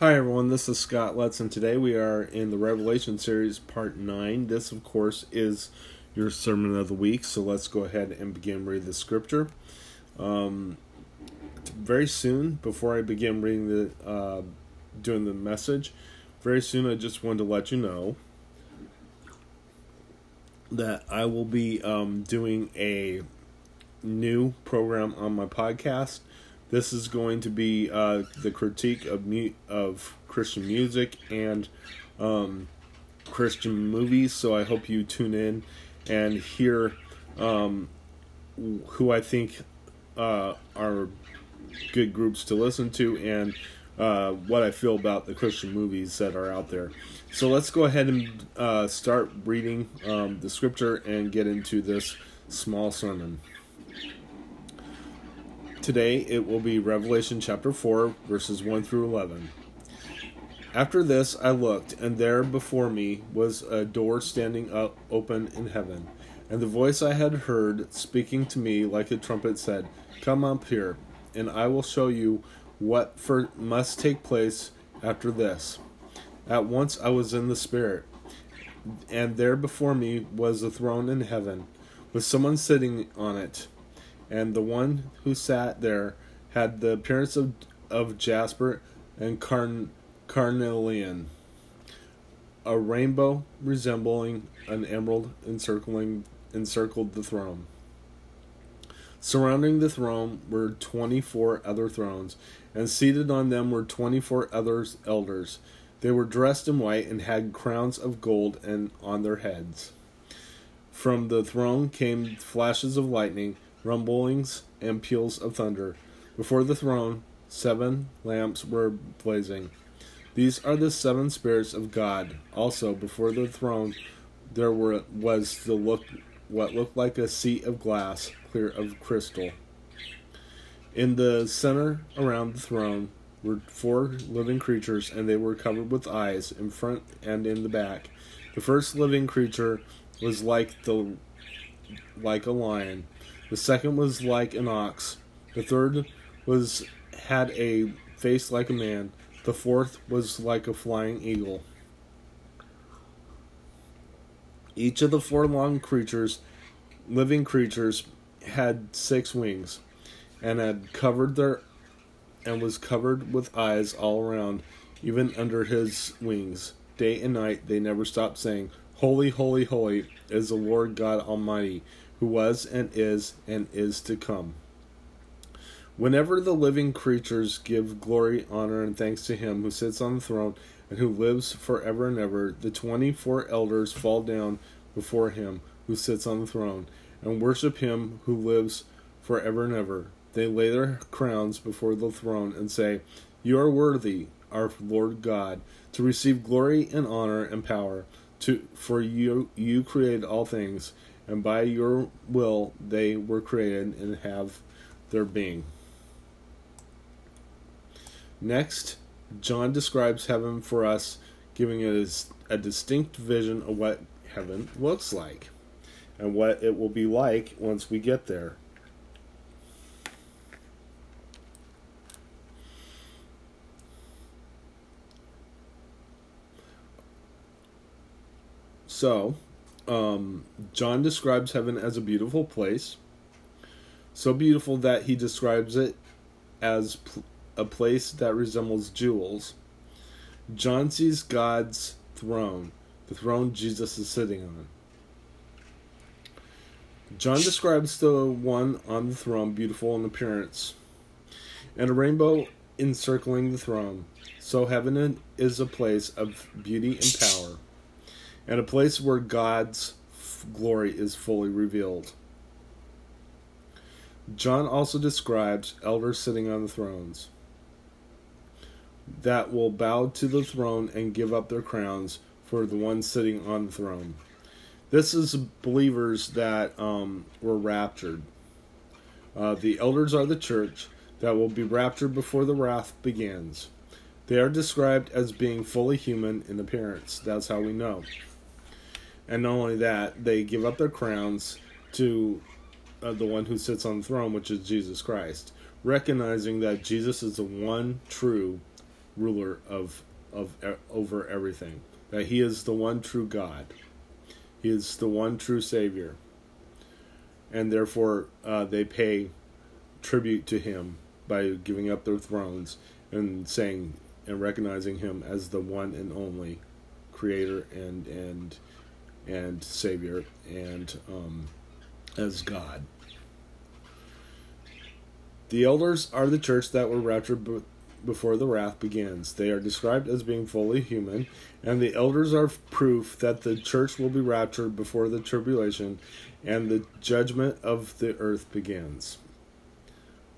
Hi everyone, this is Scott Lutz, and today we are in the Revelation series, part 9. This, of course, is your sermon of the week, so let's go ahead and begin reading the scripture. Um, very soon, before I begin reading the, uh, doing the message, very soon I just wanted to let you know that I will be um, doing a new program on my podcast this is going to be uh, the critique of mu- of Christian music and um, Christian movies. So I hope you tune in and hear um, who I think uh, are good groups to listen to and uh, what I feel about the Christian movies that are out there. So let's go ahead and uh, start reading um, the scripture and get into this small sermon. Today it will be Revelation chapter 4, verses 1 through 11. After this I looked, and there before me was a door standing up open in heaven. And the voice I had heard speaking to me like a trumpet said, Come up here, and I will show you what for must take place after this. At once I was in the Spirit, and there before me was a throne in heaven, with someone sitting on it and the one who sat there had the appearance of, of jasper and carn, carnelian. A rainbow resembling an emerald encircling encircled the throne. Surrounding the throne were twenty four other thrones, and seated on them were twenty four other elders. They were dressed in white and had crowns of gold and on their heads. From the throne came flashes of lightning rumblings, and peals of thunder. Before the throne, seven lamps were blazing. These are the seven spirits of God. Also, before the throne, there were, was the look what looked like a seat of glass, clear of crystal. In the center around the throne were four living creatures, and they were covered with eyes in front and in the back. The first living creature was like the like a lion. The second was like an ox. The third was had a face like a man. The fourth was like a flying eagle. Each of the four long creatures, living creatures, had six wings, and had covered their and was covered with eyes all around, even under his wings. Day and night they never stopped saying, Holy, holy, holy is the Lord God Almighty who was and is and is to come. Whenever the living creatures give glory, honor, and thanks to him who sits on the throne and who lives forever and ever, the twenty four elders fall down before him who sits on the throne and worship him who lives forever and ever. They lay their crowns before the throne and say, You are worthy, our Lord God, to receive glory and honor and power, to, for you, you created all things and by your will they were created and have their being. Next, John describes heaven for us, giving us a distinct vision of what heaven looks like and what it will be like once we get there. So, um, John describes heaven as a beautiful place, so beautiful that he describes it as pl- a place that resembles jewels. John sees God's throne, the throne Jesus is sitting on. John describes the one on the throne beautiful in appearance, and a rainbow encircling the throne. So heaven is a place of beauty and power and a place where God's glory is fully revealed. John also describes elders sitting on the thrones that will bow to the throne and give up their crowns for the one sitting on the throne. This is believers that um, were raptured. Uh, the elders are the church that will be raptured before the wrath begins. They are described as being fully human in appearance. That's how we know. And not only that, they give up their crowns to uh, the one who sits on the throne, which is Jesus Christ, recognizing that Jesus is the one true ruler of of over everything. That he is the one true God. He is the one true Savior, and therefore uh, they pay tribute to him by giving up their thrones and saying and recognizing him as the one and only creator and and and savior and um, as God. The elders are the church that were raptured before the wrath begins. They are described as being fully human, and the elders are proof that the church will be raptured before the tribulation and the judgment of the earth begins.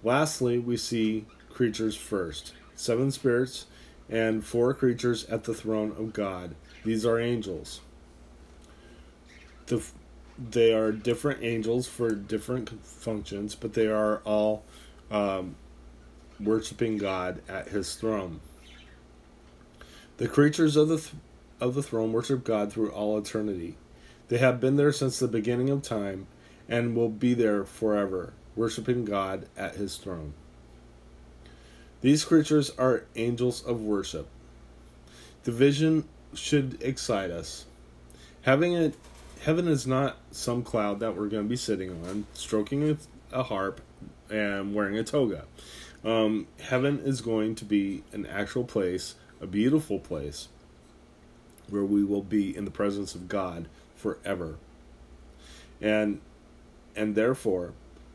Lastly, we see creatures first seven spirits and four creatures at the throne of God. These are angels. The, they are different angels for different functions, but they are all um, worshiping God at His throne. The creatures of the th- of the throne worship God through all eternity. They have been there since the beginning of time, and will be there forever, worshiping God at His throne. These creatures are angels of worship. The vision should excite us. Having it, heaven is not some cloud that we're going to be sitting on, stroking a, harp and wearing a toga. Um, heaven is going to be an actual place, a beautiful place, where we will be in the presence of God forever. And and therefore,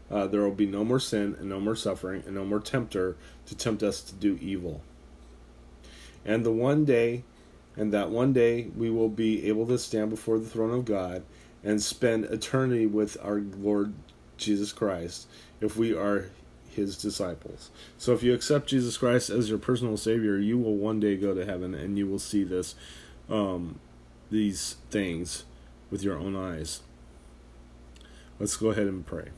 uh, there will be no more sin and no more suffering and no more tempter to tempt us to do evil. And the one day, and that one day we will be able to stand before the throne of God and spend eternity with our Lord Jesus Christ if we are his disciples. So if you accept Jesus Christ as your personal savior, you will one day go to heaven and you will see this um, these things with your own eyes. Let's go ahead and pray.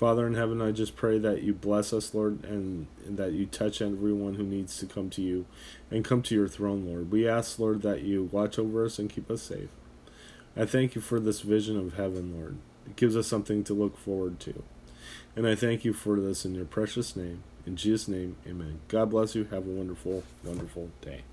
Father in heaven, I just pray that you bless us, Lord, and, and, that you touch everyone who needs to come to you and come to your throne, Lord. We ask, Lord, that you watch over us and keep us safe. I thank you for this vision of heaven, Lord. It gives us something to look forward to. And I thank you for this in your precious name. In Jesus' name, amen. God bless you. Have a wonderful, wonderful day.